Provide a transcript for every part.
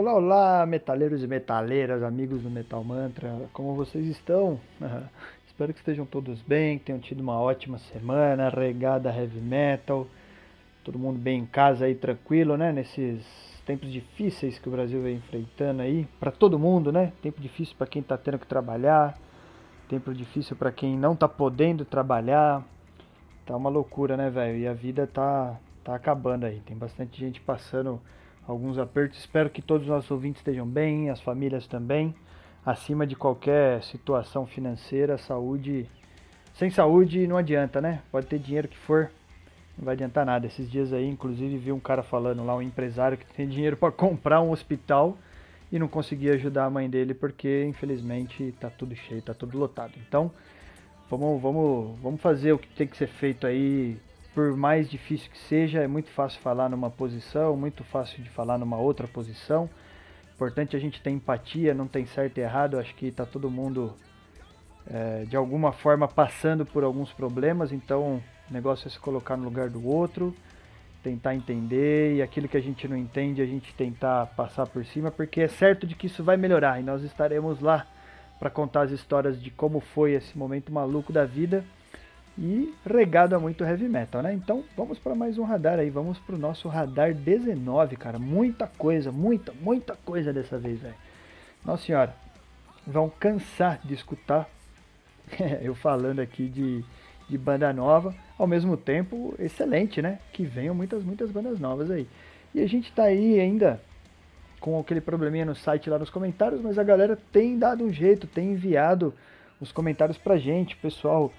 Olá, olá, metaleiros e metaleiras, amigos do Metal Mantra, como vocês estão? Espero que estejam todos bem, que tenham tido uma ótima semana, regada heavy metal, todo mundo bem em casa aí, tranquilo, né? Nesses tempos difíceis que o Brasil vem enfrentando aí, para todo mundo, né? Tempo difícil para quem tá tendo que trabalhar, tempo difícil para quem não tá podendo trabalhar. Tá uma loucura, né, velho? E a vida tá, tá acabando aí. Tem bastante gente passando alguns apertos. Espero que todos os nossos ouvintes estejam bem, as famílias também. Acima de qualquer situação financeira, saúde. Sem saúde não adianta, né? Pode ter dinheiro que for, não vai adiantar nada. Esses dias aí, inclusive, vi um cara falando lá, um empresário que tem dinheiro para comprar um hospital e não conseguia ajudar a mãe dele porque, infelizmente, tá tudo cheio, tá tudo lotado. Então, vamos, vamos, vamos fazer o que tem que ser feito aí por mais difícil que seja, é muito fácil falar numa posição, muito fácil de falar numa outra posição. Importante a gente ter empatia, não tem certo e errado. Acho que está todo mundo é, de alguma forma passando por alguns problemas, então o negócio é se colocar no lugar do outro, tentar entender e aquilo que a gente não entende a gente tentar passar por cima, porque é certo de que isso vai melhorar e nós estaremos lá para contar as histórias de como foi esse momento maluco da vida e regado a muito heavy metal, né? Então vamos para mais um radar aí, vamos para o nosso radar 19, cara. Muita coisa, muita, muita coisa dessa vez, velho. Nossa senhora, vão cansar de escutar eu falando aqui de, de banda nova, ao mesmo tempo excelente, né? Que venham muitas, muitas bandas novas aí. E a gente tá aí ainda com aquele probleminha no site lá nos comentários, mas a galera tem dado um jeito, tem enviado os comentários pra gente, pessoal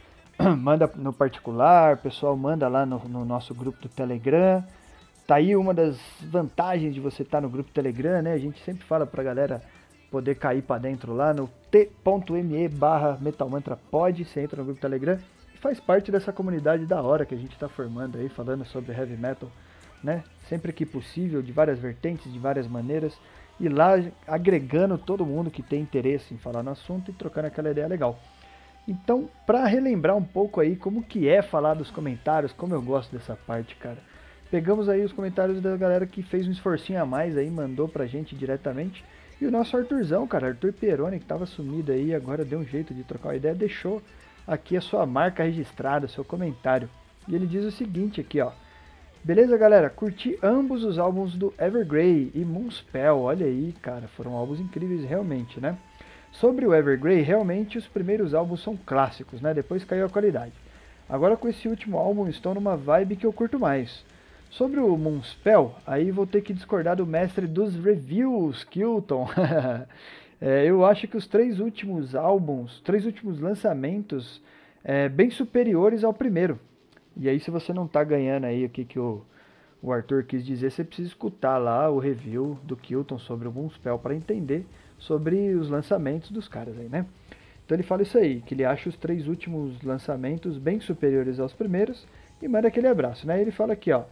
manda no particular, o pessoal manda lá no, no, nosso grupo do Telegram. Tá aí uma das vantagens de você estar tá no grupo Telegram, né? A gente sempre fala pra galera poder cair para dentro lá no t.me barra metalmantrapod, você entra no grupo Telegram e faz parte dessa comunidade da hora que a gente está formando aí, falando sobre heavy metal, né? Sempre que possível, de várias vertentes, de várias maneiras, e lá agregando todo mundo que tem interesse em falar no assunto e trocando aquela ideia legal. Então, para relembrar um pouco aí como que é falar dos comentários, como eu gosto dessa parte, cara. Pegamos aí os comentários da galera que fez um esforcinho a mais aí, mandou pra gente diretamente. E o nosso Arthurzão, cara, Arthur Peroni, que tava sumido aí, agora deu um jeito de trocar uma ideia, deixou aqui a sua marca registrada, seu comentário. E ele diz o seguinte aqui, ó. Beleza, galera? Curti ambos os álbuns do Evergrey e Moonspell. Olha aí, cara, foram álbuns incríveis realmente, né? Sobre o Evergrey, realmente os primeiros álbuns são clássicos, né? Depois caiu a qualidade. Agora com esse último álbum estou numa vibe que eu curto mais. Sobre o Moonspell, aí vou ter que discordar do mestre dos reviews, Kilton. é, eu acho que os três últimos álbuns, três últimos lançamentos, é, bem superiores ao primeiro. E aí se você não tá ganhando aí o que, que o, o Arthur quis dizer, você precisa escutar lá o review do Kilton sobre o Moonspell para entender sobre os lançamentos dos caras aí, né? Então ele fala isso aí, que ele acha os três últimos lançamentos bem superiores aos primeiros e manda aquele abraço, né? Ele fala aqui, ó,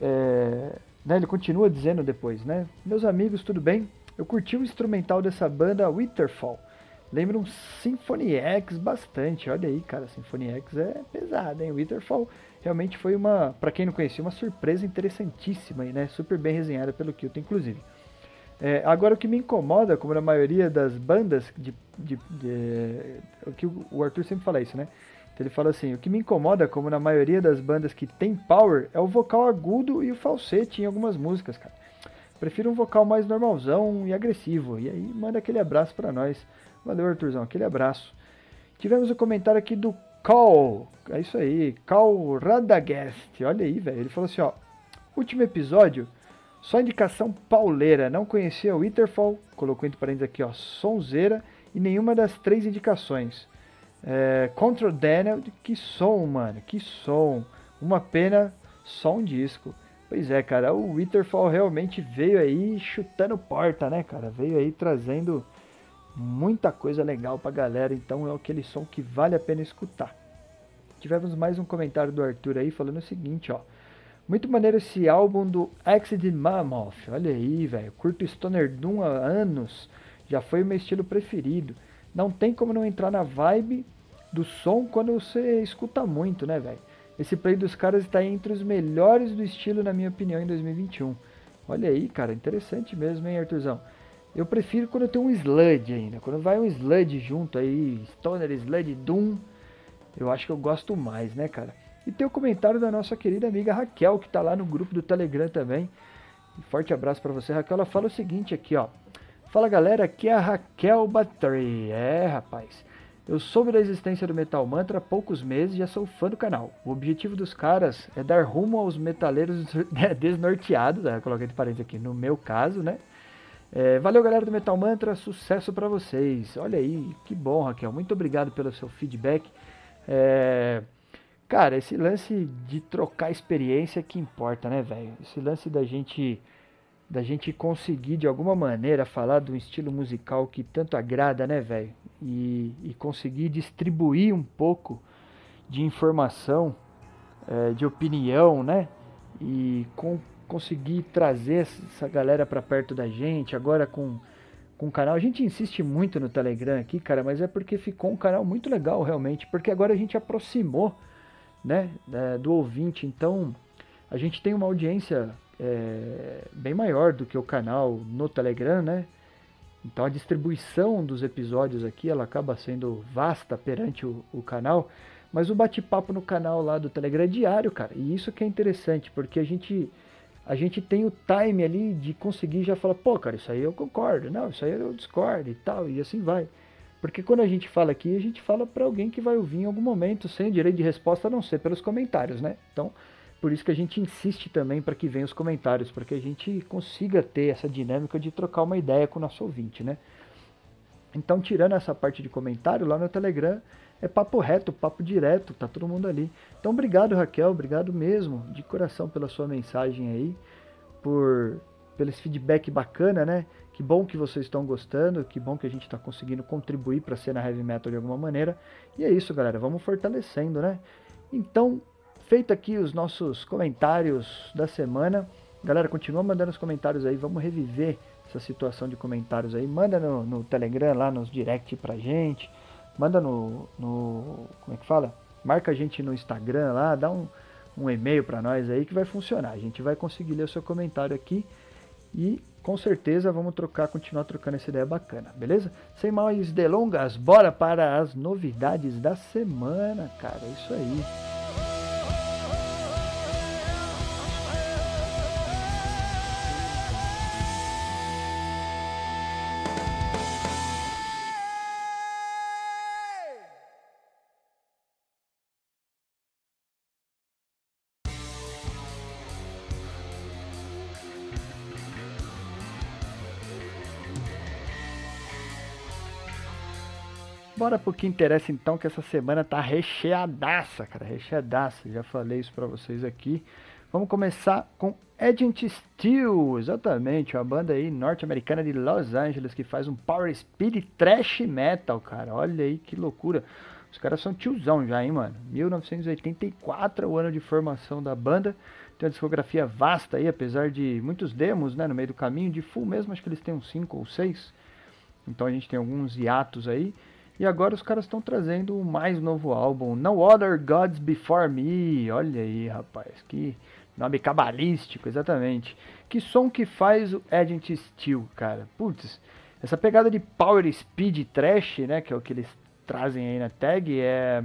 é, né, ele continua dizendo depois, né? Meus amigos, tudo bem? Eu curti o instrumental dessa banda Winterfall. Lembra um Symphony X bastante. Olha aí, cara, Symphony X é pesado, hein? Winterfall realmente foi uma, para quem não conhecia, uma surpresa interessantíssima aí, né? Super bem resenhada pelo Kilton, inclusive. É, agora, o que me incomoda, como na maioria das bandas, de, de, de, é, o que o Arthur sempre fala isso, né? Então ele fala assim: o que me incomoda, como na maioria das bandas que tem power, é o vocal agudo e o falsete em algumas músicas, cara. Prefiro um vocal mais normalzão e agressivo. E aí, manda aquele abraço para nós. Valeu, Arthurzão, aquele abraço. Tivemos o um comentário aqui do Cal. É isso aí, Cal Radagast. Olha aí, velho. Ele falou assim: ó, último episódio só indicação pauleira, não conhecia o Winterfall, colocou entre parênteses aqui, ó, sonzeira, e nenhuma das três indicações. É, Control Daniel, que som, mano, que som. Uma pena, só um disco. Pois é, cara, o Winterfall realmente veio aí chutando porta, né, cara? Veio aí trazendo muita coisa legal pra galera, então é aquele som que vale a pena escutar. Tivemos mais um comentário do Arthur aí falando o seguinte, ó. Muito maneiro esse álbum do Accident Mammoth. Olha aí, velho. Curto Stoner Doom há anos. Já foi o meu estilo preferido. Não tem como não entrar na vibe do som quando você escuta muito, né, velho? Esse play dos caras está entre os melhores do estilo, na minha opinião, em 2021. Olha aí, cara, interessante mesmo, hein, Arthurzão? Eu prefiro quando tem um sludge ainda. Quando vai um sludge junto aí, Stoner, sludge, Doom, eu acho que eu gosto mais, né, cara? E tem o comentário da nossa querida amiga Raquel, que tá lá no grupo do Telegram também. Forte abraço para você, Raquel. Ela fala o seguinte aqui, ó. Fala galera, aqui é a Raquel Battery. É, rapaz. Eu soube da existência do Metal Mantra há poucos meses e já sou fã do canal. O objetivo dos caras é dar rumo aos metaleiros desnorteados, né? coloquei de parênteses aqui, no meu caso, né? É, valeu, galera do Metal Mantra, sucesso para vocês. Olha aí, que bom, Raquel. Muito obrigado pelo seu feedback. É, cara, esse lance de trocar experiência que importa, né, velho? Esse lance da gente da gente conseguir de alguma maneira falar de um estilo musical que tanto agrada, né, velho? E, e, conseguir distribuir um pouco de informação, é, de opinião, né? E com, conseguir trazer essa galera para perto da gente, agora com, com o canal. A gente insiste muito no Telegram aqui, cara, mas é porque ficou um canal muito legal realmente, porque agora a gente aproximou, né, do ouvinte. Então, a gente tem uma audiência é, bem maior do que o canal no Telegram, né? Então a distribuição dos episódios aqui ela acaba sendo vasta perante o, o canal, mas o bate-papo no canal lá do Telegram é diário, cara. E isso que é interessante, porque a gente a gente tem o time ali de conseguir já falar, pô, cara, isso aí eu concordo, não, isso aí eu discordo e tal, e assim vai. Porque quando a gente fala aqui, a gente fala para alguém que vai ouvir em algum momento, sem direito de resposta, a não ser pelos comentários, né? Então, por isso que a gente insiste também para que venham os comentários, para que a gente consiga ter essa dinâmica de trocar uma ideia com o nosso ouvinte, né? Então, tirando essa parte de comentário, lá no Telegram é papo reto, papo direto, tá todo mundo ali. Então, obrigado, Raquel, obrigado mesmo, de coração pela sua mensagem aí, por pelo feedback bacana, né? Que bom que vocês estão gostando, que bom que a gente está conseguindo contribuir para a cena heavy metal de alguma maneira. E é isso, galera, vamos fortalecendo, né? Então, feito aqui os nossos comentários da semana. Galera, continua mandando os comentários aí, vamos reviver essa situação de comentários aí. Manda no, no Telegram lá, nos direct pra gente. Manda no, no. Como é que fala? Marca a gente no Instagram lá, dá um, um e-mail para nós aí que vai funcionar. A gente vai conseguir ler o seu comentário aqui e com certeza vamos trocar, continuar trocando essa ideia bacana, beleza? Sem mais delongas, bora para as novidades da semana, cara. É isso aí. Bora pro que interessa então, que essa semana tá recheadaça, cara, recheadaça. Já falei isso para vocês aqui. Vamos começar com Agent Steel, exatamente, uma banda aí norte-americana de Los Angeles que faz um power speed trash metal, cara. Olha aí que loucura. Os caras são tiozão já, hein, mano. 1984 é o ano de formação da banda. Tem uma discografia vasta aí, apesar de muitos demos, né, no meio do caminho. De full mesmo, acho que eles têm uns 5 ou 6. Então a gente tem alguns hiatos aí. E agora os caras estão trazendo o mais novo álbum, No Other Gods Before Me. Olha aí, rapaz, que nome cabalístico, exatamente. Que som que faz o Agent Steel, cara. Putz, essa pegada de Power Speed Trash, né, que é o que eles trazem aí na tag, é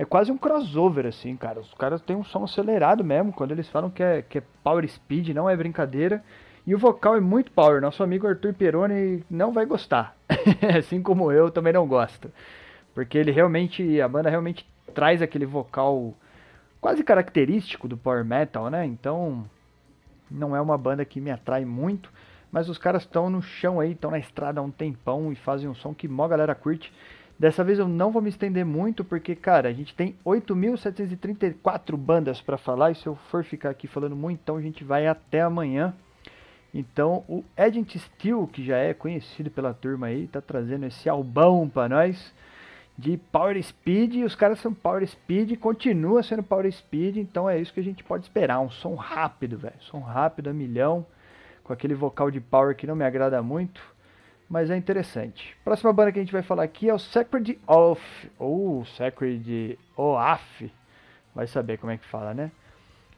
é quase um crossover assim, cara. Os caras têm um som acelerado mesmo, quando eles falam que é, que é Power Speed, não é brincadeira. E o vocal é muito power. Nosso amigo Arthur Peroni não vai gostar. assim como eu também não gosto. Porque ele realmente, a banda realmente traz aquele vocal quase característico do power metal, né? Então, não é uma banda que me atrai muito, mas os caras estão no chão aí, estão na estrada há um tempão e fazem um som que mó galera curte. Dessa vez eu não vou me estender muito, porque, cara, a gente tem 8.734 bandas para falar, e se eu for ficar aqui falando muito, então a gente vai até amanhã. Então, o Agent Steel, que já é conhecido pela turma aí, tá trazendo esse albão para nós de Power Speed. E os caras são Power Speed, continua sendo Power Speed, então é isso que a gente pode esperar. Um som rápido, velho. Som rápido a milhão, com aquele vocal de Power que não me agrada muito, mas é interessante. Próxima banda que a gente vai falar aqui é o Sacred Oath, ou Sacred Oath, vai saber como é que fala, né?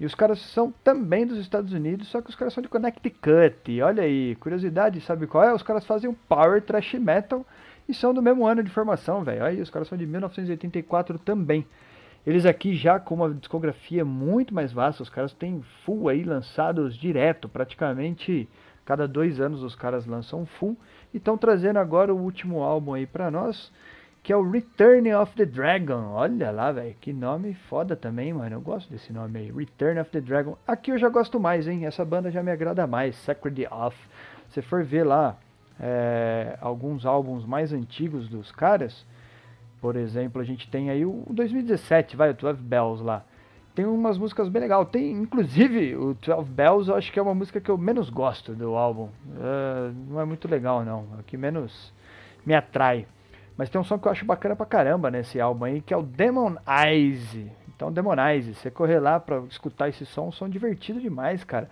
E os caras são também dos Estados Unidos, só que os caras são de Connecticut. Olha aí, curiosidade, sabe qual é? Os caras fazem um power thrash metal e são do mesmo ano de formação, velho. Aí os caras são de 1984 também. Eles aqui já com uma discografia muito mais vasta, os caras têm full aí lançados direto, praticamente cada dois anos os caras lançam full e estão trazendo agora o último álbum aí para nós que é o Return of the Dragon. Olha lá, velho, que nome foda também, mano. Eu gosto desse nome aí, Return of the Dragon. Aqui eu já gosto mais, hein? Essa banda já me agrada mais, Sacred Off. Se for ver lá é, alguns álbuns mais antigos dos caras, por exemplo, a gente tem aí o 2017, vai, o 12 Bells lá. Tem umas músicas bem legais. Tem, inclusive, o 12 Bells, eu acho que é uma música que eu menos gosto do álbum. Uh, não é muito legal, não. É que menos me atrai. Mas tem um som que eu acho bacana pra caramba nesse álbum aí, que é o Demon Eyes. Então, Demon Eyes, você correr lá pra escutar esse som, um som divertido demais, cara.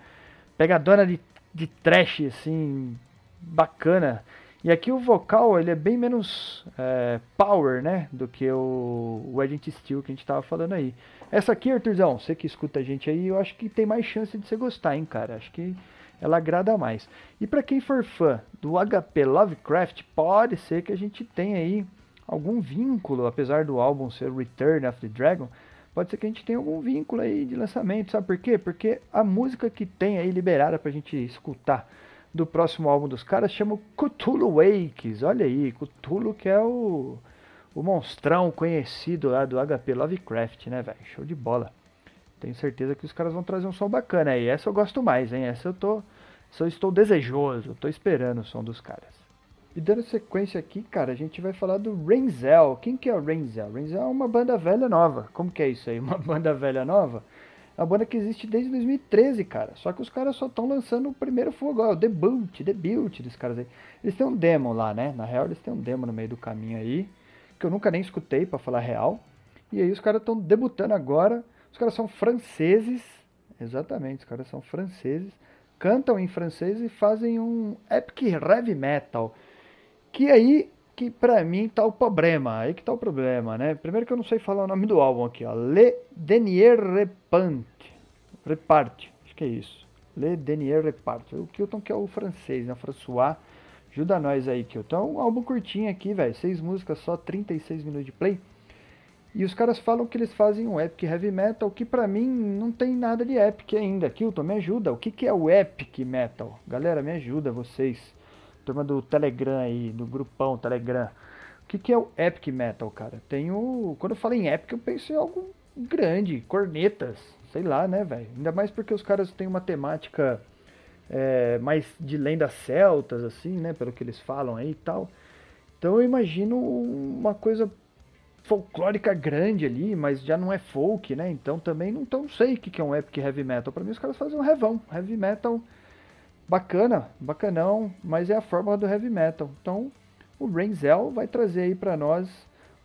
Pegadona de, de trash, assim, bacana. E aqui o vocal, ele é bem menos é, power, né, do que o, o Agent Steel que a gente tava falando aí. Essa aqui, Arthurzão, você que escuta a gente aí, eu acho que tem mais chance de você gostar, hein, cara. Acho que ela agrada mais. E para quem for fã do HP Lovecraft, pode ser que a gente tenha aí algum vínculo, apesar do álbum ser Return of the Dragon, pode ser que a gente tenha algum vínculo aí de lançamento, sabe por quê? Porque a música que tem aí liberada pra gente escutar do próximo álbum dos caras chama Cthulhu Wakes, olha aí, Cthulhu que é o, o monstrão conhecido lá do HP Lovecraft, né, velho? Show de bola. Tenho certeza que os caras vão trazer um som bacana aí. Essa eu gosto mais, hein? Essa eu tô. Essa eu estou desejoso, tô esperando o som dos caras. E dando sequência aqui, cara, a gente vai falar do Renzel. Quem que é o Renzel? Renzel é uma banda velha nova. Como que é isso aí? Uma banda velha nova? É uma banda que existe desde 2013, cara. Só que os caras só estão lançando o primeiro fogo, ó, o debut, debut dos caras aí. Eles têm um demo lá, né? Na real, eles têm um demo no meio do caminho aí, que eu nunca nem escutei, para falar real. E aí os caras estão debutando agora os caras são franceses, exatamente, os caras são franceses, cantam em francês e fazem um epic heavy metal. Que aí que pra mim tá o problema, aí que tá o problema, né? Primeiro que eu não sei falar o nome do álbum aqui, ó. Le Denier Repant. Reparte, acho que é isso. Le Denier Reparte. O Kilton que é o francês, né? François. Ajuda nós aí, Kilton. É um álbum curtinho aqui, velho. Seis músicas, só 36 minutos de play. E os caras falam que eles fazem um epic heavy metal, que pra mim não tem nada de epic ainda. Kilton, me ajuda. O que, que é o epic metal? Galera, me ajuda vocês. Turma do Telegram aí, do grupão Telegram. O que, que é o epic metal, cara? Tem o... Quando eu falo em epic, eu penso em algo grande, cornetas, sei lá, né, velho? Ainda mais porque os caras têm uma temática é, mais de lendas celtas, assim, né? Pelo que eles falam aí e tal. Então eu imagino uma coisa folclórica grande ali, mas já não é folk, né? Então também não, então, sei o que é um epic heavy metal. Para mim os caras fazem um revão, heavy metal bacana, bacanão, mas é a fórmula do heavy metal. Então o Renzel vai trazer aí para nós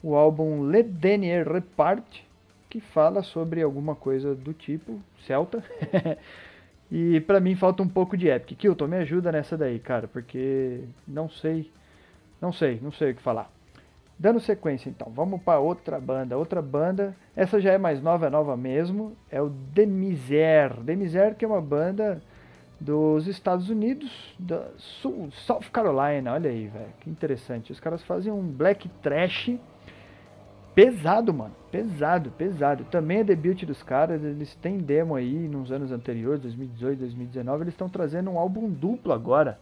o álbum Le Denier Repart, que fala sobre alguma coisa do tipo celta. e para mim falta um pouco de epic. Kilton, me ajuda nessa daí, cara, porque não sei, não sei, não sei o que falar. Dando sequência então, vamos para outra banda. Outra banda, essa já é mais nova, é nova mesmo, é o Demiser. Demiser que é uma banda dos Estados Unidos, da Sul, South Carolina. Olha aí, velho, que interessante. Os caras fazem um black trash pesado, mano. Pesado, pesado. Também é debut dos caras, eles têm demo aí nos anos anteriores, 2018, 2019, eles estão trazendo um álbum duplo agora.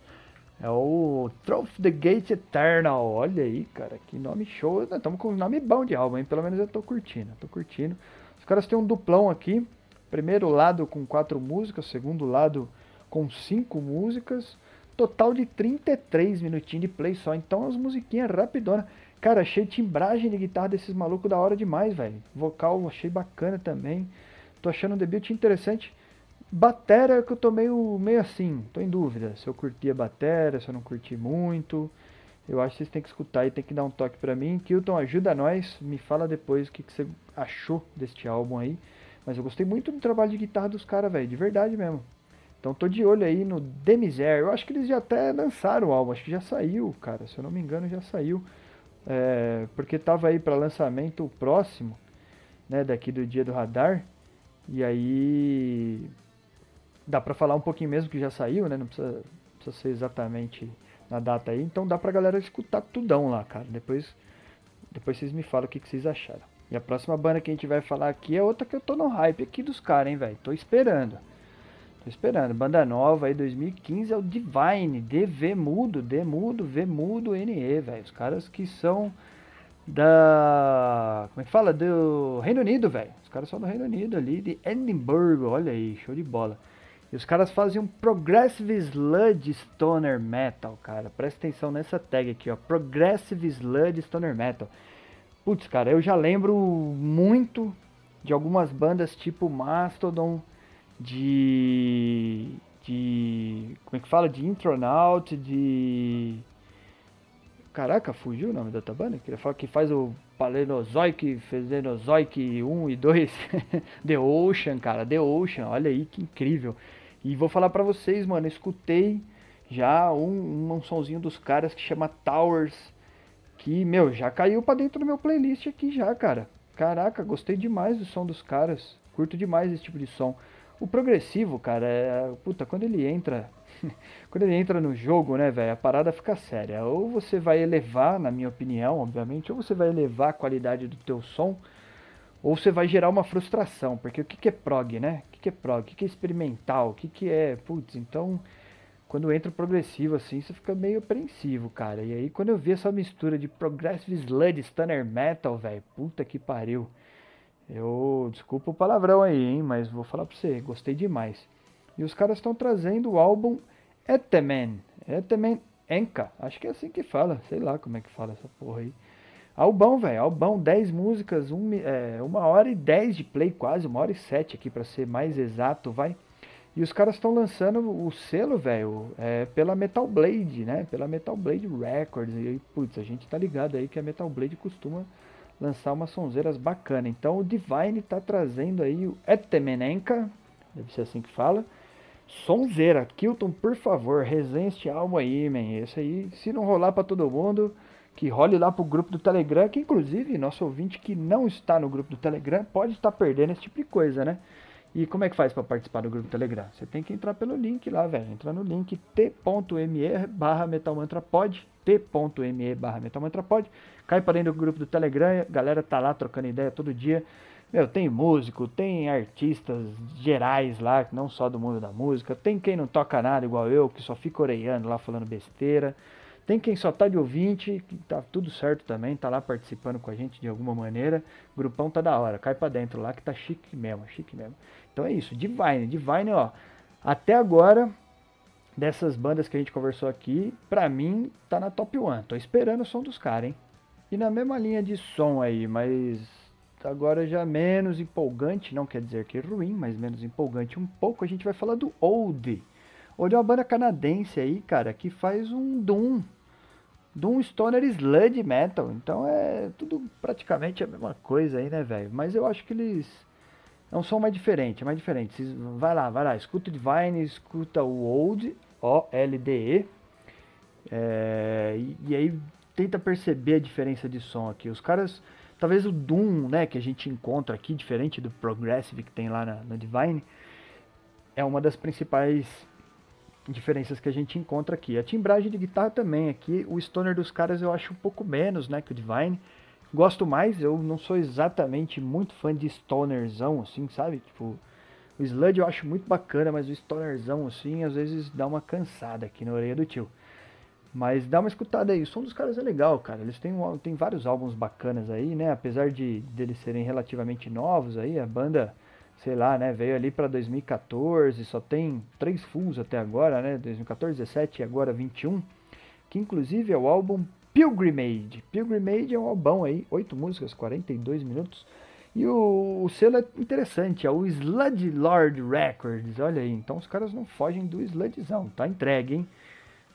É o Trophy the Gate Eternal. Olha aí, cara, que nome show. Estamos com um nome bom de álbum, hein? Pelo menos eu tô curtindo, tô curtindo. Os caras têm um duplão aqui. Primeiro lado com quatro músicas, segundo lado com cinco músicas. Total de 33 minutinhos de play só. Então as musiquinhas rapidona. Cara, achei timbragem de guitarra desses malucos da hora demais, velho. Vocal achei bacana também. Tô achando um debut interessante. Batera que eu tô meio, meio assim, tô em dúvida se eu curti a batera, se eu não curti muito. Eu acho que vocês têm que escutar e tem que dar um toque pra mim. Kilton, ajuda nós, me fala depois o que, que você achou deste álbum aí. Mas eu gostei muito do trabalho de guitarra dos caras, velho, de verdade mesmo. Então tô de olho aí no Demiser. Eu acho que eles já até lançaram o álbum, acho que já saiu, cara. Se eu não me engano, já saiu. É, porque tava aí para lançamento próximo, né, daqui do dia do radar. E aí dá pra falar um pouquinho mesmo que já saiu, né? Não precisa, precisa ser exatamente na data aí. Então dá pra galera escutar tudão lá, cara. Depois, depois vocês me falam o que, que vocês acharam. E a próxima banda que a gente vai falar aqui é outra que eu tô no hype aqui dos caras, hein, velho. Tô esperando. Tô esperando. Banda nova aí, 2015, é o Divine. DV mudo, D mudo, V mudo, NE, velho. Os caras que são da. Como é que fala? Do Reino Unido, velho. Os caras são do Reino Unido ali, de Edinburgh. Olha aí, show de bola. E os caras fazem um Progressive Sludge Stoner Metal, cara. Presta atenção nessa tag aqui, ó. Progressive Sludge Stoner Metal. Putz, cara, eu já lembro muito de algumas bandas tipo Mastodon, de. de. como é que fala? De Intronaut, de. Caraca, fugiu o nome da outra banda? Queria falar que faz o Palenozoic, Fezenozoic 1 e 2. The Ocean, cara, The Ocean, olha aí que incrível. E vou falar pra vocês, mano, escutei já um, um sonzinho dos caras que chama Towers, que, meu, já caiu pra dentro do meu playlist aqui já, cara. Caraca, gostei demais do som dos caras. Curto demais esse tipo de som. O progressivo, cara, é. Puta, quando ele entra. quando ele entra no jogo, né, velho, a parada fica séria. Ou você vai elevar, na minha opinião, obviamente, ou você vai elevar a qualidade do teu som, ou você vai gerar uma frustração. Porque o que, que é prog, né? O que, que é prog? O que, que é experimental? O que, que é. Putz, então. Quando entra o progressivo assim, você fica meio apreensivo, cara. E aí, quando eu vi essa mistura de progressive sludge, stunner metal, velho, puta que pariu. Eu, desculpa o palavrão aí, hein, mas vou falar pra você, gostei demais. E os caras estão trazendo o álbum Etemen, Etemen Enka, acho que é assim que fala, sei lá como é que fala essa porra aí. Albão, velho, albão, 10 músicas, um, é, uma hora e 10 de play quase, uma hora e sete aqui para ser mais exato, vai. E os caras estão lançando o selo, velho, é, pela Metal Blade, né? Pela Metal Blade Records. E putz, a gente tá ligado aí que a Metal Blade costuma lançar umas sonzeiras bacanas. Então o Divine está trazendo aí o Etemenenka, deve ser assim que fala. Sonzeira, Kilton, por favor, resenha este álbum aí, man. Esse aí, se não rolar para todo mundo, que role lá pro grupo do Telegram, que inclusive nosso ouvinte que não está no grupo do Telegram pode estar perdendo esse tipo de coisa, né? E como é que faz para participar do grupo do Telegram? Você tem que entrar pelo link lá, velho. Entra no link t.me barra metalmantrapod, t.me barra metalmantrapod. Cai para dentro do grupo do Telegram, galera tá lá trocando ideia todo dia. Meu, tem músico, tem artistas gerais lá, não só do mundo da música. Tem quem não toca nada igual eu, que só fica oreando lá falando besteira. Tem quem só tá de ouvinte, que tá tudo certo também, tá lá participando com a gente de alguma maneira. Grupão tá da hora, cai pra dentro lá que tá chique mesmo, chique mesmo. Então é isso, Divine, Divine, ó. Até agora, dessas bandas que a gente conversou aqui, pra mim tá na top 1. Tô esperando o som dos caras, hein? E na mesma linha de som aí, mas agora já menos empolgante, não quer dizer que é ruim, mas menos empolgante um pouco, a gente vai falar do Old. Old é uma banda canadense aí, cara, que faz um Doom. Doom Stoner Sludge Metal. Então é tudo praticamente a mesma coisa aí, né, velho? Mas eu acho que eles é um som mais diferente, é mais diferente. Vai lá, vai lá, escuta o Divine, escuta o Old, O-L-D-E. É, e, e, aí tenta perceber a diferença de som aqui. Os caras, talvez o Doom, né, que a gente encontra aqui, diferente do Progressive que tem lá na, na Divine, é uma das principais diferenças que a gente encontra aqui. A timbragem de guitarra também aqui, o stoner dos caras eu acho um pouco menos, né, que o Divine. Gosto mais, eu não sou exatamente muito fã de stonerzão, assim, sabe? Tipo, o Sludge eu acho muito bacana, mas o stonerzão, assim, às vezes dá uma cansada aqui na orelha do tio. Mas dá uma escutada aí, o som dos caras é legal, cara. Eles têm, um, têm vários álbuns bacanas aí, né? Apesar de deles serem relativamente novos aí, a banda, sei lá, né, veio ali para 2014, só tem três fulls até agora, né? 2014, 17 e agora 21, que inclusive é o álbum Pilgrimage. Pilgrimage é um albão aí, oito músicas, 42 minutos. E o, o, selo é interessante, é o Sludge Lord Records. Olha aí, então os caras não fogem do sludgezão, tá entregue, hein?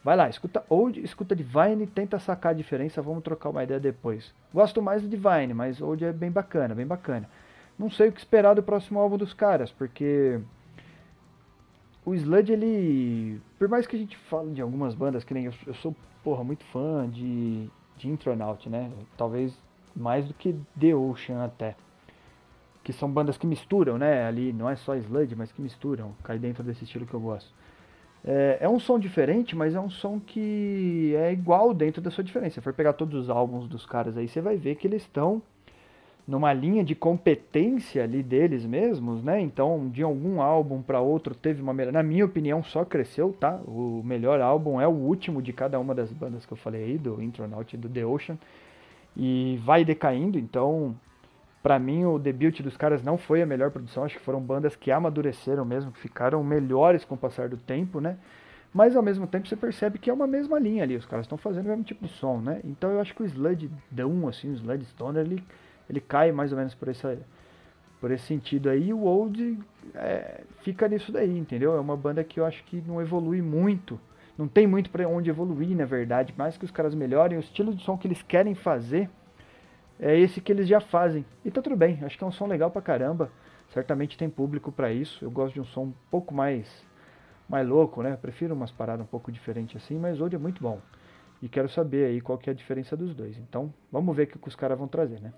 Vai lá, escuta Old, escuta Divine, tenta sacar a diferença, vamos trocar uma ideia depois. Gosto mais do Divine, mas Old é bem bacana, bem bacana. Não sei o que esperar do próximo álbum dos caras, porque o Sludge, ele. Por mais que a gente fale de algumas bandas, que nem eu, eu sou porra, muito fã de, de Intronaut, né? Talvez mais do que The Ocean até. que são bandas que misturam, né? Ali não é só sludge, mas que misturam, cai dentro desse estilo que eu gosto. É, é, um som diferente, mas é um som que é igual dentro da sua diferença. Se for pegar todos os álbuns dos caras aí, você vai ver que eles estão numa linha de competência ali deles mesmos, né? Então, de algum álbum para outro teve uma melhor. Na minha opinião, só cresceu, tá? O melhor álbum é o último de cada uma das bandas que eu falei aí, do Intronaut e do The Ocean. E vai decaindo, então, para mim o debut dos caras não foi a melhor produção, acho que foram bandas que amadureceram mesmo, que ficaram melhores com o passar do tempo, né? Mas ao mesmo tempo você percebe que é uma mesma linha ali, os caras estão fazendo o mesmo tipo de som, né? Então eu acho que o Sludge Down, assim, o Sludge Stoner, ele ele cai mais ou menos por, essa, por esse sentido aí. O Old é, fica nisso daí, entendeu? É uma banda que eu acho que não evolui muito. Não tem muito para onde evoluir, na verdade. Mais que os caras melhorem, o estilo de som que eles querem fazer é esse que eles já fazem. E tá tudo bem, acho que é um som legal pra caramba. Certamente tem público para isso. Eu gosto de um som um pouco mais mais louco, né? Prefiro umas paradas um pouco diferentes assim, mas hoje é muito bom. E quero saber aí qual que é a diferença dos dois. Então, vamos ver o que os caras vão trazer, né?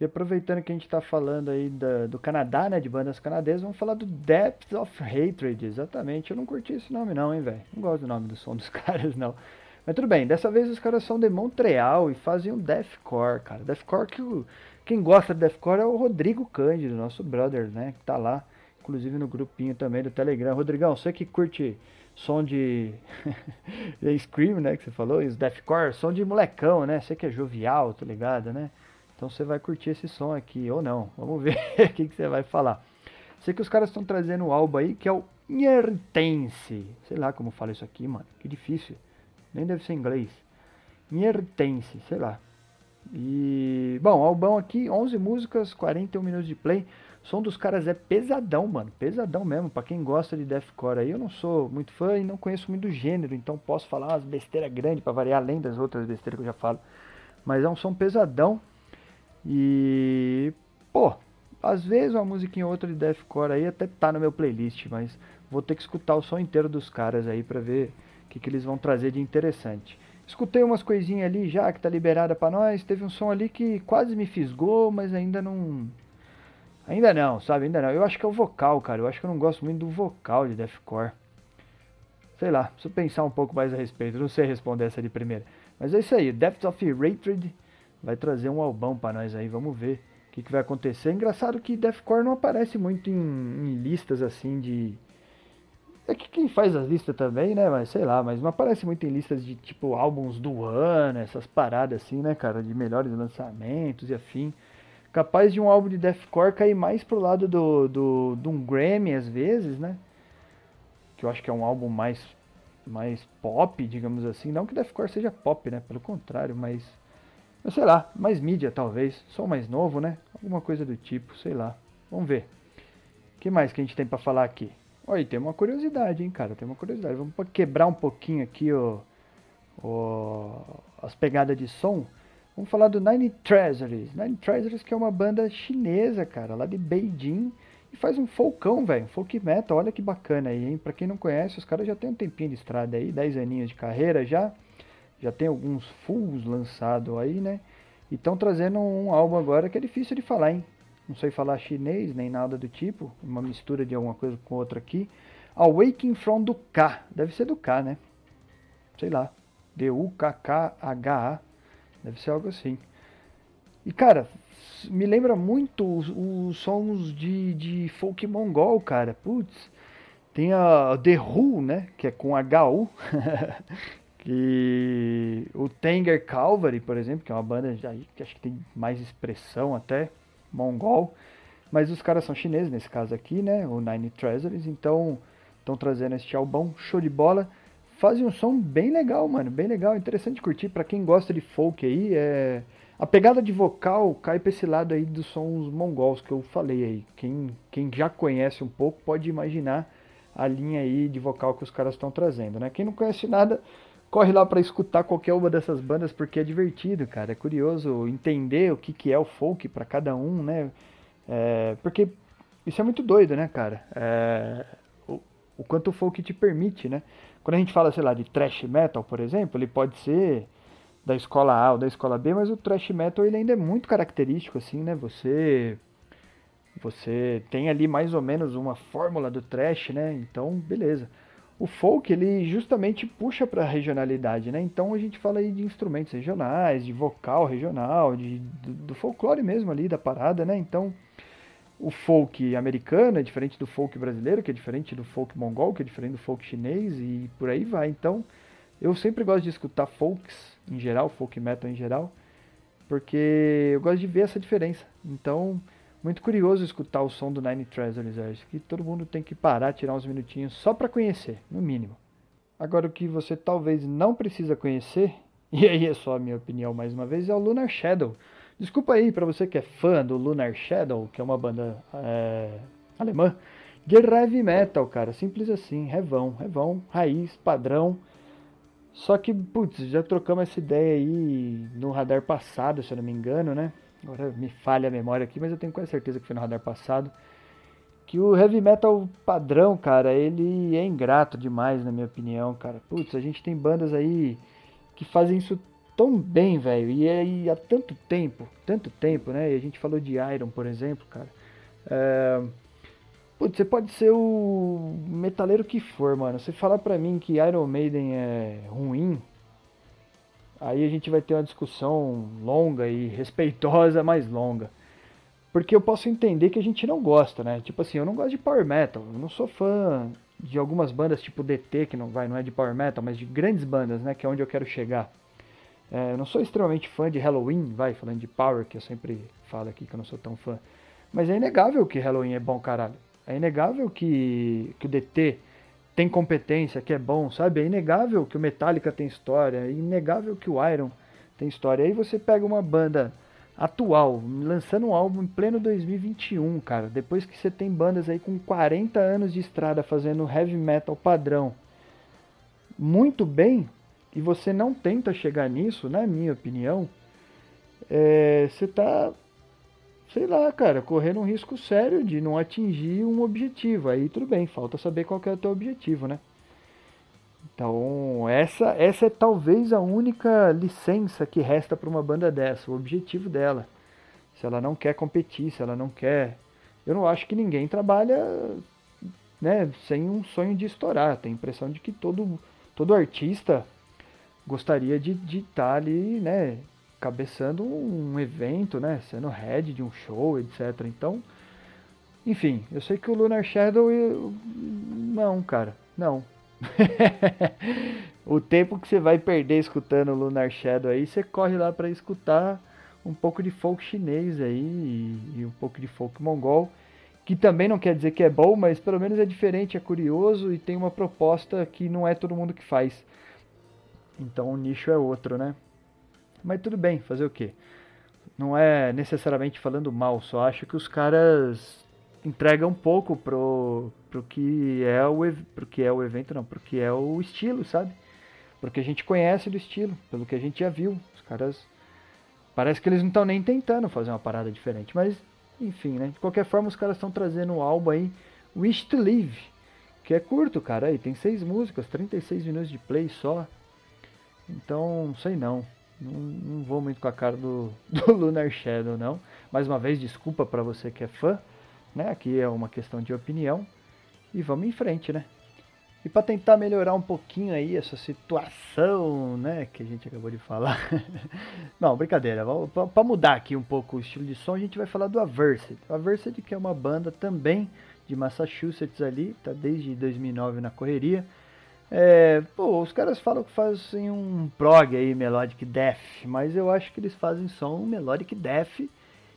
E aproveitando que a gente está falando aí da, do Canadá, né, de bandas canadesas, vamos falar do Depth of Hatred, exatamente. Eu não curti esse nome não, hein, velho. Não gosto do nome do som dos caras, não. Mas tudo bem, dessa vez os caras são de Montreal e fazem um deathcore, cara. Deathcore que o, quem gosta de deathcore é o Rodrigo Cândido, nosso brother, né, que tá lá, inclusive no grupinho também do Telegram. Rodrigão, você que curte som de Scream, né, que você falou, e os deathcore, som de molecão, né? Você que é jovial, tá ligado, né? Então você vai curtir esse som aqui, ou não. Vamos ver o que, que você vai falar. Sei que os caras estão trazendo um álbum aí que é o Nhertense. Sei lá como fala isso aqui, mano. Que difícil. Nem deve ser inglês. Nhertense, sei lá. E, bom, álbum aqui, 11 músicas, 41 minutos de play. O som dos caras é pesadão, mano. Pesadão mesmo. Pra quem gosta de deathcore aí, eu não sou muito fã e não conheço muito do gênero. Então posso falar umas besteiras grandes para variar, além das outras besteiras que eu já falo. Mas é um som pesadão. E, pô, às vezes uma musiquinha ou outra de deathcore aí até tá no meu playlist, mas vou ter que escutar o som inteiro dos caras aí para ver o que, que eles vão trazer de interessante. Escutei umas coisinhas ali já que tá liberada para nós. Teve um som ali que quase me fisgou, mas ainda não. Ainda não, sabe? Ainda não. Eu acho que é o vocal, cara. Eu acho que eu não gosto muito do vocal de deathcore. Sei lá, preciso pensar um pouco mais a respeito. Não sei responder essa de primeira. Mas é isso aí. Depth of Hatred vai trazer um albão para nós aí, vamos ver o que, que, vai acontecer. Engraçado que Deathcore não aparece muito em, em, listas assim de. É que quem faz as listas também, né? Mas sei lá, mas não aparece muito em listas de tipo álbuns do ano, essas paradas assim, né, cara? De melhores lançamentos e afim. Capaz de um álbum de Deathcore cair mais pro lado do, do, de um Grammy às vezes, né? Que eu acho que é um álbum mais, mais pop, digamos assim. Não que Deathcore seja pop, né? Pelo contrário, mas mas sei lá, mais mídia talvez, sou mais novo, né? Alguma coisa do tipo, sei lá. Vamos ver. O que mais que a gente tem para falar aqui? Olha, tem uma curiosidade, hein, cara? Tem uma curiosidade. Vamos quebrar um pouquinho aqui o, o, as pegadas de som. Vamos falar do Nine Treasuries. Nine Treasuries que é uma banda chinesa, cara, lá de Beijing. E faz um folkão, velho, folk metal. Olha que bacana aí, hein? Pra quem não conhece, os caras já tem um tempinho de estrada aí, 10 aninhos de carreira já já tem alguns fulls lançados aí, né? E estão trazendo um álbum agora que é difícil de falar, hein? Não sei falar chinês nem nada do tipo, uma mistura de alguma coisa com outra aqui. Awakening from do K, deve ser do K, né? Sei lá, D-U-K-K-H-A, deve ser algo assim. E cara, me lembra muito os, os sons de, de folk mongol, cara. Putz, tem a The Who, né? Que é com H-U. que o Tanger Calvary, por exemplo, que é uma banda que acho que tem mais expressão até, mongol, mas os caras são chineses nesse caso aqui, né, o Nine Treasuries, então estão trazendo este álbum, show de bola, fazem um som bem legal, mano, bem legal, interessante curtir para quem gosta de folk aí, é... A pegada de vocal cai para esse lado aí dos sons mongols que eu falei aí. Quem, quem já conhece um pouco pode imaginar a linha aí de vocal que os caras estão trazendo, né? Quem não conhece nada, corre lá para escutar qualquer uma dessas bandas porque é divertido, cara. É curioso entender o que, que é o folk para cada um, né? É, porque isso é muito doido, né, cara? É, o, o, quanto o folk te permite, né? Quando a gente fala, sei lá, de thrash metal, por exemplo, ele pode ser da escola A ou da escola B, mas o thrash metal ele ainda é muito característico, assim, né? Você Você tem ali mais ou menos uma fórmula do trash, né? Então, beleza. O folk, ele justamente puxa para a regionalidade, né? Então a gente fala aí de instrumentos regionais, de vocal regional, de, do, do folclore mesmo ali da parada, né? Então, o folk americano é diferente do folk brasileiro, que é diferente do folk mongol, que é diferente do folk chinês e por aí vai. Então, eu sempre gosto de escutar folks em geral, folk metal em geral, porque eu gosto de ver essa diferença. Então, muito curioso escutar o som do Nine Treasures. Acho que todo mundo tem que parar, tirar uns minutinhos só para conhecer, no mínimo. Agora, o que você talvez não precisa conhecer, e aí é só a minha opinião mais uma vez, é o Lunar Shadow. Desculpa aí para você que é fã do Lunar Shadow, que é uma banda é, alemã, de heavy metal, cara. Simples assim, revão, revão, raiz, padrão. Só que, putz, já trocamos essa ideia aí no radar passado, se eu não me engano, né? Agora me falha a memória aqui, mas eu tenho quase certeza que foi no radar passado. Que o heavy metal padrão, cara, ele é ingrato demais, na minha opinião, cara. Putz, a gente tem bandas aí que fazem isso tão bem, velho. E, é, e há tanto tempo, tanto tempo, né? E a gente falou de Iron, por exemplo, cara. É... Putz, você pode ser o metaleiro que for, mano. Você falar pra mim que Iron Maiden é ruim, aí a gente vai ter uma discussão longa e respeitosa, mais longa. Porque eu posso entender que a gente não gosta, né? Tipo assim, eu não gosto de power metal. Eu não sou fã de algumas bandas tipo DT, que não vai, não é de power metal, mas de grandes bandas, né? Que é onde eu quero chegar. É, eu não sou extremamente fã de Halloween, vai, falando de power, que eu sempre falo aqui que eu não sou tão fã. Mas é inegável que Halloween é bom, caralho. É inegável que, que o DT tem competência, que é bom, sabe? É inegável que o Metallica tem história, é inegável que o Iron tem história. Aí você pega uma banda atual, lançando um álbum em pleno 2021, cara, depois que você tem bandas aí com 40 anos de estrada fazendo heavy metal padrão muito bem, e você não tenta chegar nisso, na minha opinião, é, você tá sei lá, cara, correndo um risco sério de não atingir um objetivo. Aí tudo bem, falta saber qual é o teu objetivo, né? Então, essa, essa é talvez a única licença que resta para uma banda dessa, o objetivo dela. Se ela não quer competir, se ela não quer. Eu não acho que ninguém trabalha né, sem um sonho de estourar. Tem a impressão de que todo, todo artista gostaria de estar tá ali, né, cabeçando um evento, né? Sendo head de um show, etc. Então, enfim, eu sei que o Lunar Shadow. Eu... Não, cara, não. o tempo que você vai perder escutando o Lunar Shadow aí, você corre lá para escutar um pouco de folk chinês aí e, e um pouco de folk mongol, que também não quer dizer que é bom, mas pelo menos é diferente, é curioso e tem uma proposta que não é todo mundo que faz. Então o nicho é outro, né? Mas tudo bem, fazer o quê? Não é necessariamente falando mal, só acho que os caras entregam um pouco pro, pro que é o pro que é o evento, não, pro que é o estilo, sabe? Porque a gente conhece do estilo, pelo que a gente já viu. Os caras parece que eles não estão nem tentando fazer uma parada diferente, mas enfim, né? De qualquer forma, os caras estão trazendo um álbum aí, Wish to Live, que é curto, cara, aí tem seis músicas, 36 minutos de play só. Então, sei não. Não, não, vou muito com a cara do, do Lunar Shadow, não. Mais uma vez, desculpa para você que é fã, né? Aqui é uma questão de opinião. E vamos em frente, né? E para tentar melhorar um pouquinho aí essa situação, né, que a gente acabou de falar. Não, brincadeira. Para mudar aqui um pouco o estilo de som, a gente vai falar do Averted. O que é uma banda também de Massachusetts ali, tá desde 2009 na correria. É, pô, os caras falam que fazem um prog aí, melodic death, mas eu acho que eles fazem só um melodic death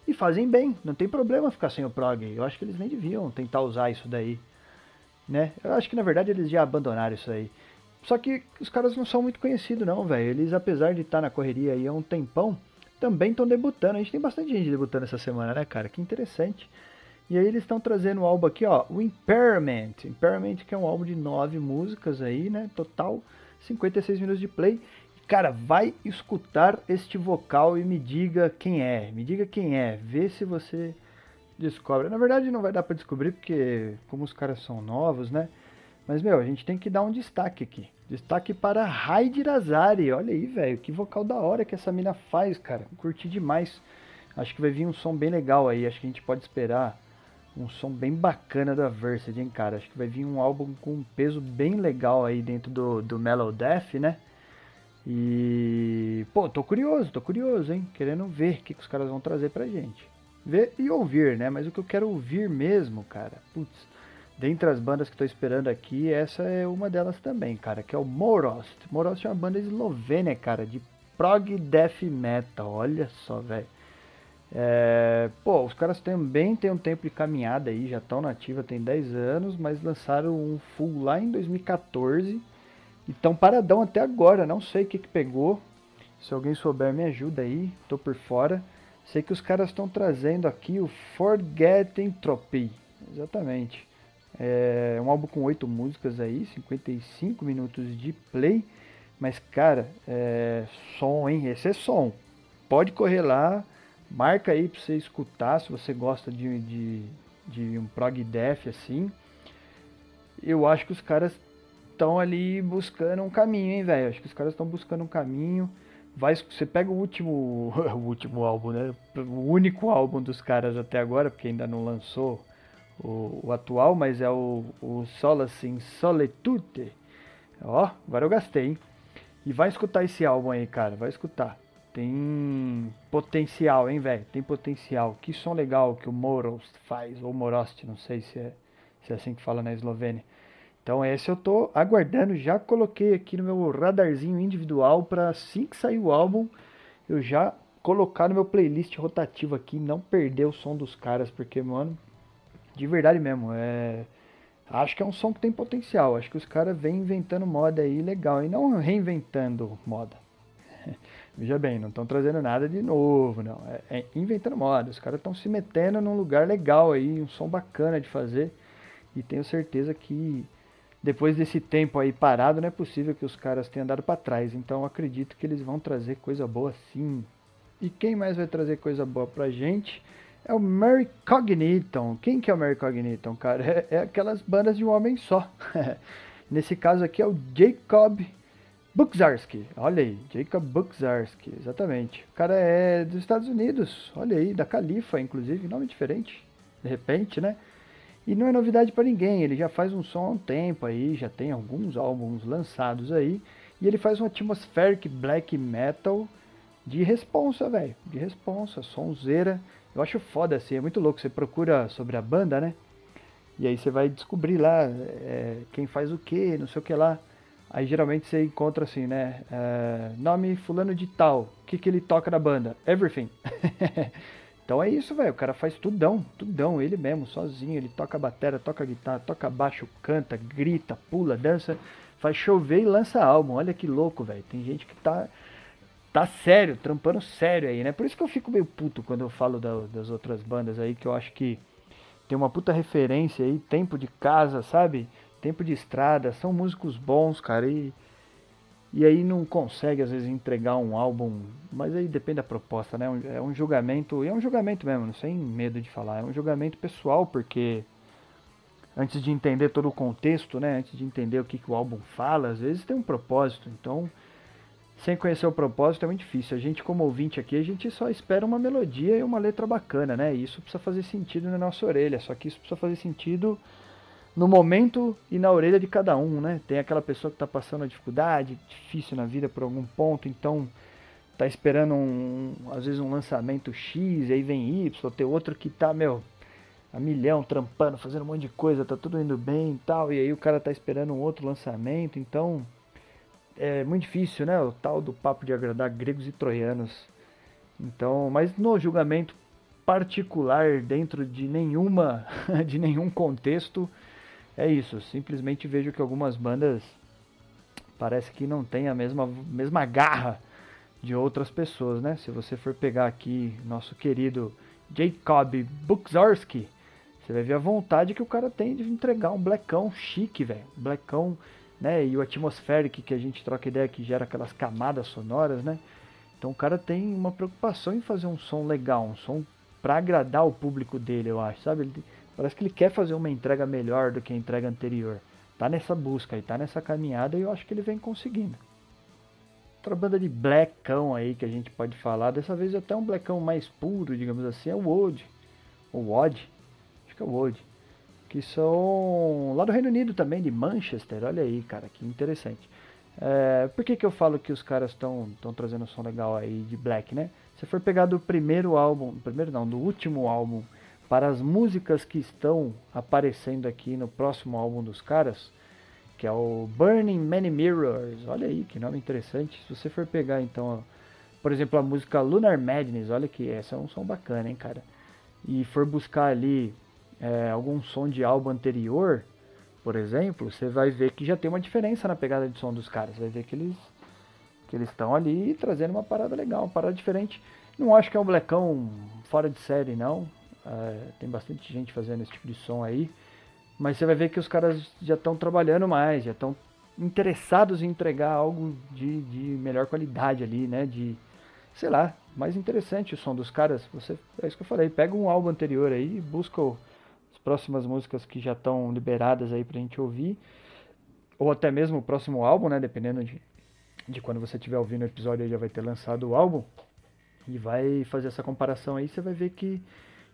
e fazem bem. Não tem problema ficar sem o prog. Eu acho que eles nem deviam tentar usar isso daí, né? Eu acho que na verdade eles já abandonaram isso aí. Só que os caras não são muito conhecidos não, velho. Eles apesar de estar na correria aí há um tempão, também estão debutando. A gente tem bastante gente debutando essa semana, né, cara? Que interessante. E aí eles estão trazendo o álbum aqui, ó, o Impairment. Impairment que é um álbum de nove músicas aí, né? Total 56 minutos de play. Cara, vai escutar este vocal e me diga quem é. Me diga quem é. Vê se você descobre. Na verdade não vai dar para descobrir porque como os caras são novos, né? Mas meu, a gente tem que dar um destaque aqui. Destaque para Heidi Razari. Olha aí, velho, que vocal da hora que essa mina faz, cara. Curti demais. Acho que vai vir um som bem legal aí. Acho que a gente pode esperar um som bem bacana da Versed, hein, cara. Acho que vai vir um álbum com um peso bem legal aí dentro do, do Mellow Death, né? E, pô, tô curioso, tô curioso, hein? Querendo ver o que, que os caras vão trazer pra gente. Ver e ouvir, né? Mas o que eu quero ouvir mesmo, cara, putz, dentre as bandas que tô esperando aqui, essa é uma delas também, cara, que é o Morost. Morost é uma banda eslovênia, cara, de prog death metal, olha só, velho. É, pô, os caras também têm um tempo de caminhada aí, já estão nativa tem 10 anos, mas lançaram um full lá em 2014 e estão paradão até agora, não sei o que, que pegou. Se alguém souber, me ajuda aí, tô por fora. Sei que os caras estão trazendo aqui o Forget Entropy, exatamente. É um álbum com 8 músicas aí, 55 minutos de play. Mas, cara, é som, hein? Esse é som. Pode correr lá, Marca aí pra você escutar se você gosta de, de, de um prog death assim. Eu acho que os caras estão ali buscando um caminho, hein, velho? Acho que os caras estão buscando um caminho. Vai, você pega o último, o último álbum, né? O único álbum dos caras até agora, porque ainda não lançou o, o atual, mas é o, o Solace in Solitude. Ó, agora eu gastei, hein? E vai escutar esse álbum aí, cara. Vai escutar. Tem potencial, hein, velho? Tem potencial. Que som legal que o Morost faz, ou Morost, não sei se é, se é assim que fala na Eslovênia. Então esse eu tô aguardando, já coloquei aqui no meu radarzinho individual para assim que sair o álbum, eu já colocar no meu playlist rotativo aqui, não perder o som dos caras, porque, mano, de verdade mesmo, é acho que é um som que tem potencial. Acho que os caras vêm inventando moda aí legal e não reinventando moda. Veja bem, não estão trazendo nada de novo, não. É, é inventando moda. Os caras estão se metendo num lugar legal aí, um som bacana de fazer. E tenho certeza que depois desse tempo aí parado, não é possível que os caras tenham andado para trás. Então acredito que eles vão trazer coisa boa sim. E quem mais vai trazer coisa boa pra gente é o Mary Cogniton. Quem que é o Mary Cogniton, cara? É, é aquelas bandas de um homem só. Nesse caso aqui é o Jacob Bukzarski, olha aí, Jacob Bukzarski, exatamente. O cara é dos Estados Unidos, olha aí, da Califa, inclusive, nome diferente, de repente, né? E não é novidade para ninguém, ele já faz um som há um tempo aí, já tem alguns álbuns lançados aí, e ele faz um atmospheric black metal de responsa, velho, de responsa, sonzeira. Eu acho foda assim, é muito louco, você procura sobre a banda, né? E aí você vai descobrir lá é, quem faz o que, não sei o que lá. Aí geralmente você encontra assim, né? Uh, nome fulano de tal. O que, que ele toca na banda? Everything. então é isso, velho. O cara faz tudão, tudão, ele mesmo, sozinho. Ele toca bateria, toca guitarra, toca baixo, canta, grita, pula, dança, faz chover e lança álbum. Olha que louco, velho. Tem gente que tá tá sério, trampando sério aí, né? Por isso que eu fico meio puto quando eu falo da, das outras bandas aí, que eu acho que tem uma puta referência aí, tempo de casa, sabe? Tempo de estrada, são músicos bons, cara, e, e aí não consegue às vezes entregar um álbum, mas aí depende da proposta, né? É um julgamento, e é um julgamento mesmo, sem medo de falar, é um julgamento pessoal, porque antes de entender todo o contexto, né, antes de entender o que, que o álbum fala, às vezes tem um propósito, então sem conhecer o propósito é muito difícil. A gente, como ouvinte aqui, a gente só espera uma melodia e uma letra bacana, né? E isso precisa fazer sentido na nossa orelha. Só que isso precisa fazer sentido no momento e na orelha de cada um, né? Tem aquela pessoa que está passando uma dificuldade, difícil na vida por algum ponto, então tá esperando um, às vezes um lançamento X, e aí vem Y, tem outro que tá, meu, a milhão, trampando, fazendo um monte de coisa, tá tudo indo bem e tal, e aí o cara tá esperando um outro lançamento, então é muito difícil, né? O tal do papo de agradar gregos e troianos. Então, mas no julgamento particular dentro de nenhuma de nenhum contexto, é isso. Simplesmente vejo que algumas bandas parece que não tem a mesma, mesma garra de outras pessoas, né? Se você for pegar aqui nosso querido Jacob Bukzarski, você vai ver a vontade que o cara tem de entregar um blackão chique, velho. Blackão, né? E o atmospheric que a gente troca ideia que gera aquelas camadas sonoras, né? Então o cara tem uma preocupação em fazer um som legal, um som para agradar o público dele, eu acho, sabe? Ele Parece que ele quer fazer uma entrega melhor do que a entrega anterior. Tá nessa busca e tá nessa caminhada e eu acho que ele vem conseguindo. Outra banda de blackão aí que a gente pode falar, dessa vez até um blackão mais puro, digamos assim, é o Odd. O Odd. Acho que é Wold, que são lá do Reino Unido também, de Manchester, olha aí, cara, que interessante. É, por que, que eu falo que os caras estão trazendo um som legal aí de Black, né? Se for pegar do primeiro álbum, primeiro não, do último álbum, para as músicas que estão aparecendo aqui no próximo álbum dos caras, que é o Burning Many Mirrors, olha aí que nome interessante. Se você for pegar então, por exemplo, a música Lunar Madness, olha que essa é um som bacana, hein, cara. E for buscar ali é, algum som de álbum anterior, por exemplo, você vai ver que já tem uma diferença na pegada de som dos caras. Vai ver que eles que eles estão ali trazendo uma parada legal, uma parada diferente. Não acho que é um blecão fora de série, não. É, tem bastante gente fazendo esse tipo de som aí. Mas você vai ver que os caras já estão trabalhando mais, já estão interessados em entregar algo de, de melhor qualidade ali, né? De, sei lá, mais interessante o som dos caras. Você, é isso que eu falei, pega um álbum anterior aí, busca as próximas músicas que já estão liberadas aí pra gente ouvir. Ou até mesmo o próximo álbum, né? Dependendo de, de quando você estiver ouvindo o episódio, já vai ter lançado o álbum. E vai fazer essa comparação aí, você vai ver que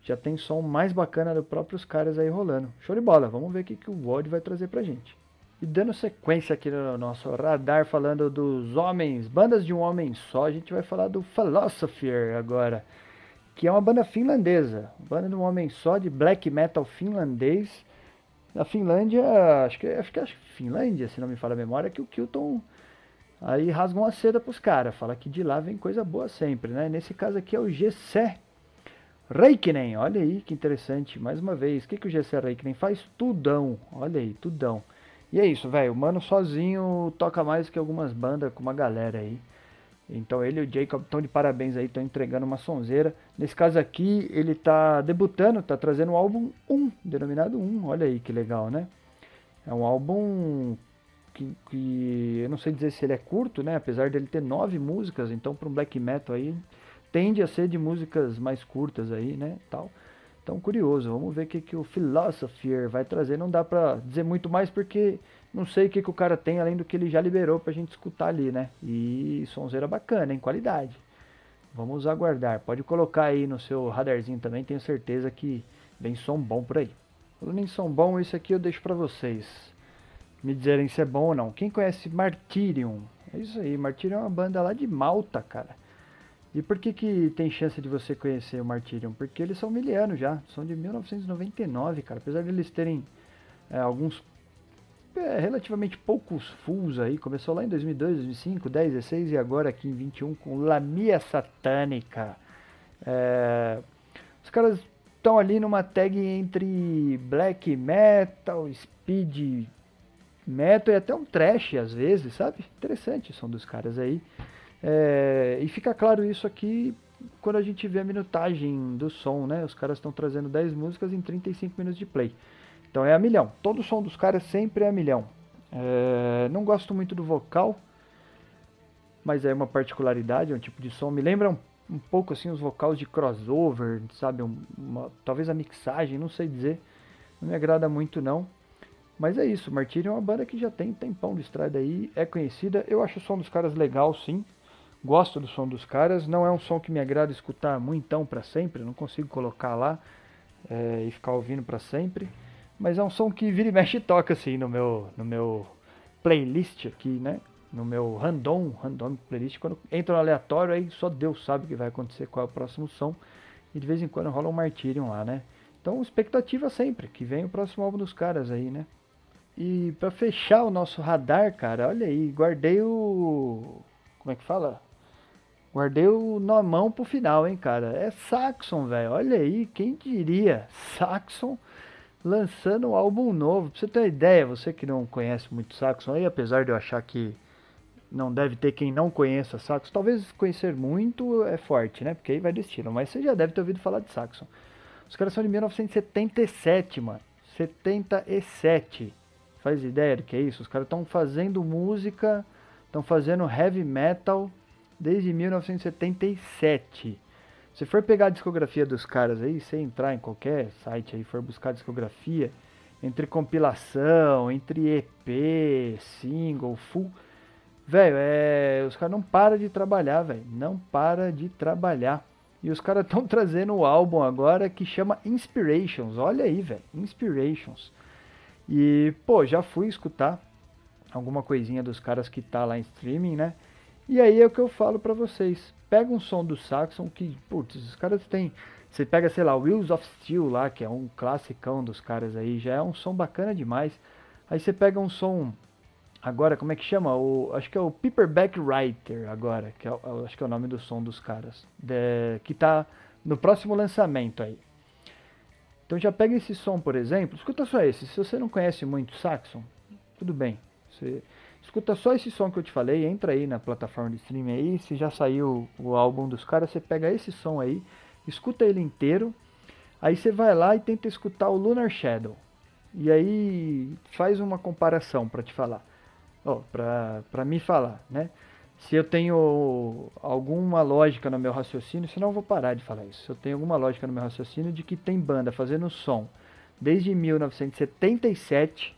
já tem som mais bacana dos próprios caras aí rolando. Show de bola, vamos ver o que, que o WOD vai trazer pra gente. E dando sequência aqui no nosso radar, falando dos homens, bandas de um homem só, a gente vai falar do Philosopher agora, que é uma banda finlandesa, banda de um homem só, de black metal finlandês. Na Finlândia, acho que, acho que é Finlândia, se não me fala a memória, que o Kilton Aí rasgam a seda pros caras, fala que de lá vem coisa boa sempre, né? Nesse caso aqui é o GC Reikinen, olha aí que interessante, mais uma vez, o que, que o GC Reikinen faz? Tudão, olha aí, tudão. E é isso, velho, o mano sozinho toca mais que algumas bandas com uma galera aí. Então ele e o Jacob estão de parabéns aí, estão entregando uma sonzeira. Nesse caso aqui, ele tá debutando, tá trazendo o álbum 1, denominado 1, olha aí que legal, né? É um álbum que, que, eu não sei dizer se ele é curto, né? Apesar dele ter nove músicas, então para um black metal aí tende a ser de músicas mais curtas aí, né? Tal. Então curioso, vamos ver o que, que o Philosopher vai trazer. Não dá para dizer muito mais porque não sei o que, que o cara tem além do que ele já liberou pra gente escutar ali, né? E sonzeira bacana, em qualidade. Vamos aguardar. Pode colocar aí no seu radarzinho também, tenho certeza que vem som bom por aí. Falando em som bom, isso aqui eu deixo para vocês me dizerem se é bom ou não. Quem conhece Martyrium? É isso aí, Martyrium é uma banda lá de Malta, cara. E por que, que tem chance de você conhecer o Martyrium? Porque eles são milianos já, são de 1999, cara. Apesar de eles terem é, alguns é, relativamente poucos fulls aí, começou lá em 2002, 2005, 10, 16 e agora aqui em 21 com Lamia Satânica. É, os caras estão ali numa tag entre black metal, speed metal e até um trash às vezes, sabe? Interessante o som dos caras aí. É, e fica claro isso aqui quando a gente vê a minutagem do som, né? Os caras estão trazendo 10 músicas em 35 minutos de play. Então é a milhão. Todo som dos caras sempre é a milhão. É, não gosto muito do vocal, mas é uma particularidade, é um tipo de som. Me lembra um, um pouco assim os vocais de crossover, sabe? Uma, talvez a mixagem, não sei dizer. Não me agrada muito não. Mas é isso, Martírio é uma banda que já tem tempão de estrada aí, é conhecida. Eu acho o som dos caras legal, sim. Gosto do som dos caras. Não é um som que me agrada escutar muitão para sempre. Não consigo colocar lá é, e ficar ouvindo para sempre. Mas é um som que vira e mexe toca assim no meu, no meu playlist aqui, né? No meu random, random playlist. Quando entra no aleatório, aí só Deus sabe o que vai acontecer, qual é o próximo som. E de vez em quando rola um Martyrium lá, né? Então, expectativa sempre, que vem o próximo álbum dos caras aí, né? E para fechar o nosso radar, cara, olha aí, guardei o. Como é que fala? Guardei o na mão pro final, hein, cara. É Saxon, velho. Olha aí, quem diria? Saxon lançando um álbum novo. Pra você ter uma ideia, você que não conhece muito Saxon, aí apesar de eu achar que não deve ter quem não conheça Saxon, talvez conhecer muito é forte, né? Porque aí vai do estilo, mas você já deve ter ouvido falar de Saxon. Os caras são de 1977, mano. 77. Faz ideia do que é isso? Os caras estão fazendo música, estão fazendo heavy metal desde 1977. Se for pegar a discografia dos caras aí, você entrar em qualquer site aí, for buscar discografia, entre compilação, entre EP, single, full, velho, é, os caras não param de trabalhar, velho, não para de trabalhar. E os caras estão trazendo o um álbum agora que chama Inspirations. Olha aí, velho. Inspirations. E, pô, já fui escutar alguma coisinha dos caras que tá lá em streaming, né? E aí é o que eu falo para vocês. Pega um som do Saxon que, putz, os caras têm. Você pega, sei lá, Wheels of Steel lá, que é um classicão dos caras aí, já é um som bacana demais. Aí você pega um som agora, como é que chama? O, acho que é o Paperback Writer agora, que é, acho que é o nome do som dos caras, de, que tá no próximo lançamento aí. Então já pega esse som, por exemplo, escuta só esse. Se você não conhece muito Saxon, tudo bem. Você escuta só esse som que eu te falei, entra aí na plataforma de streaming aí, se já saiu o álbum dos caras, você pega esse som aí, escuta ele inteiro, aí você vai lá e tenta escutar o Lunar Shadow. E aí faz uma comparação para te falar, oh, para me falar, né? Se eu tenho alguma lógica no meu raciocínio, senão eu vou parar de falar isso. Se eu tenho alguma lógica no meu raciocínio de que tem banda fazendo som desde 1977,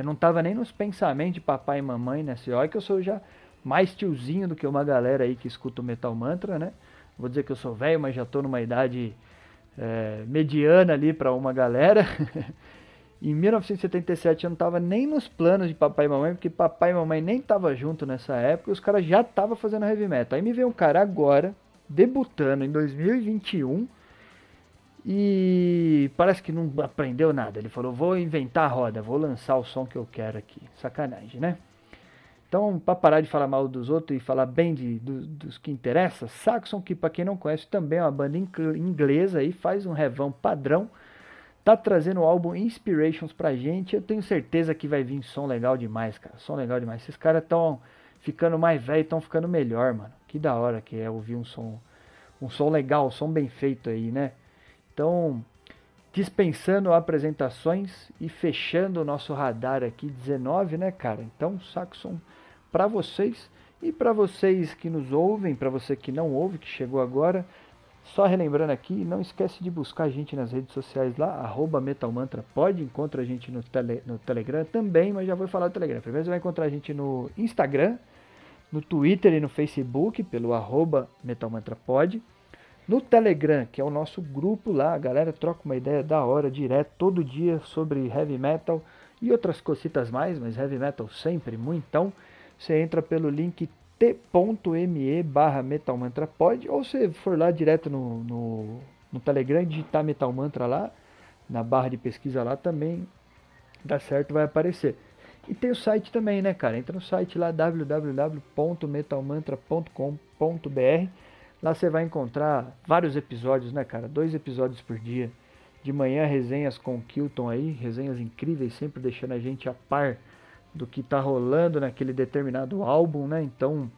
eu não tava nem nos pensamentos de papai e mamãe nessa hora, que eu sou já mais tiozinho do que uma galera aí que escuta o Metal Mantra, né? Vou dizer que eu sou velho, mas já tô numa idade é, mediana ali para uma galera. Em 1977 eu não estava nem nos planos de papai e mamãe, porque papai e mamãe nem estavam junto nessa época, e os caras já estavam fazendo heavy metal. Aí me veio um cara agora, debutando em 2021, e parece que não aprendeu nada. Ele falou: vou inventar a roda, vou lançar o som que eu quero aqui. Sacanagem, né? Então, para parar de falar mal dos outros e falar bem de, do, dos que interessa, Saxon, que para quem não conhece também é uma banda inglesa aí, faz um revão padrão tá trazendo o álbum Inspirations pra gente. Eu tenho certeza que vai vir som legal demais, cara. Som legal demais. Esses caras estão ficando mais velhos, estão ficando melhor, mano. Que da hora que é ouvir um som, um som legal, um som bem feito aí, né? Então, dispensando apresentações e fechando o nosso radar aqui 19, né, cara? Então, Saxon para vocês e para vocês que nos ouvem, para você que não ouve, que chegou agora, só relembrando aqui, não esquece de buscar a gente nas redes sociais lá, arroba Metalmantra. Pode encontrar a gente no, tele, no Telegram também, mas já vou falar do Telegram. Primeiro você vai encontrar a gente no Instagram, no Twitter e no Facebook, pelo arroba MetalmantraPod. No Telegram, que é o nosso grupo lá, a galera troca uma ideia da hora, direto, todo dia, sobre heavy metal e outras cositas mais, mas heavy metal sempre, muito. Então, você entra pelo link t.me barra metalmantrapod ou se for lá direto no, no, no Telegram, digitar Metal Mantra lá, na barra de pesquisa lá também dá certo, vai aparecer. E tem o site também, né, cara? Entra no site lá www.metalmantra.com.br. Lá você vai encontrar vários episódios, né, cara? Dois episódios por dia. De manhã, resenhas com o Kilton aí, resenhas incríveis, sempre deixando a gente a par do que está rolando naquele determinado álbum, né? Então,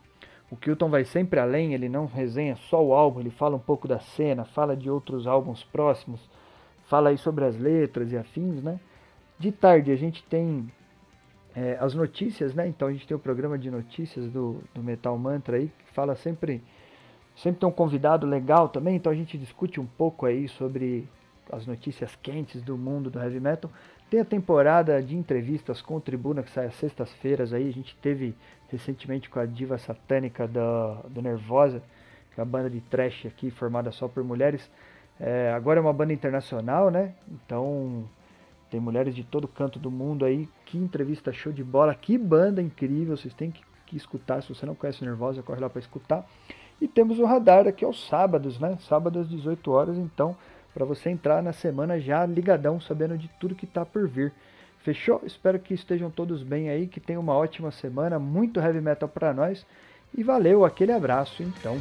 o Kilton vai sempre além, ele não resenha só o álbum, ele fala um pouco da cena, fala de outros álbuns próximos, fala aí sobre as letras e afins, né? De tarde a gente tem é, as notícias, né? Então a gente tem o programa de notícias do, do Metal Mantra aí, que fala sempre, sempre tem um convidado legal também, então a gente discute um pouco aí sobre as notícias quentes do mundo do heavy metal. Tem a temporada de entrevistas com o Tribuna que sai às sextas-feiras aí. A gente teve recentemente com a diva satânica da, do Nervosa, que é uma banda de trash aqui formada só por mulheres. É, agora é uma banda internacional, né? Então tem mulheres de todo canto do mundo aí. Que entrevista show de bola, que banda incrível. Vocês têm que, que escutar. Se você não conhece o Nervosa, corre lá para escutar. E temos o radar aqui aos sábados, né? Sábado às 18 horas. Então para você entrar na semana já ligadão, sabendo de tudo que está por vir. Fechou? Espero que estejam todos bem aí, que tenham uma ótima semana, muito heavy metal para nós. E valeu, aquele abraço então.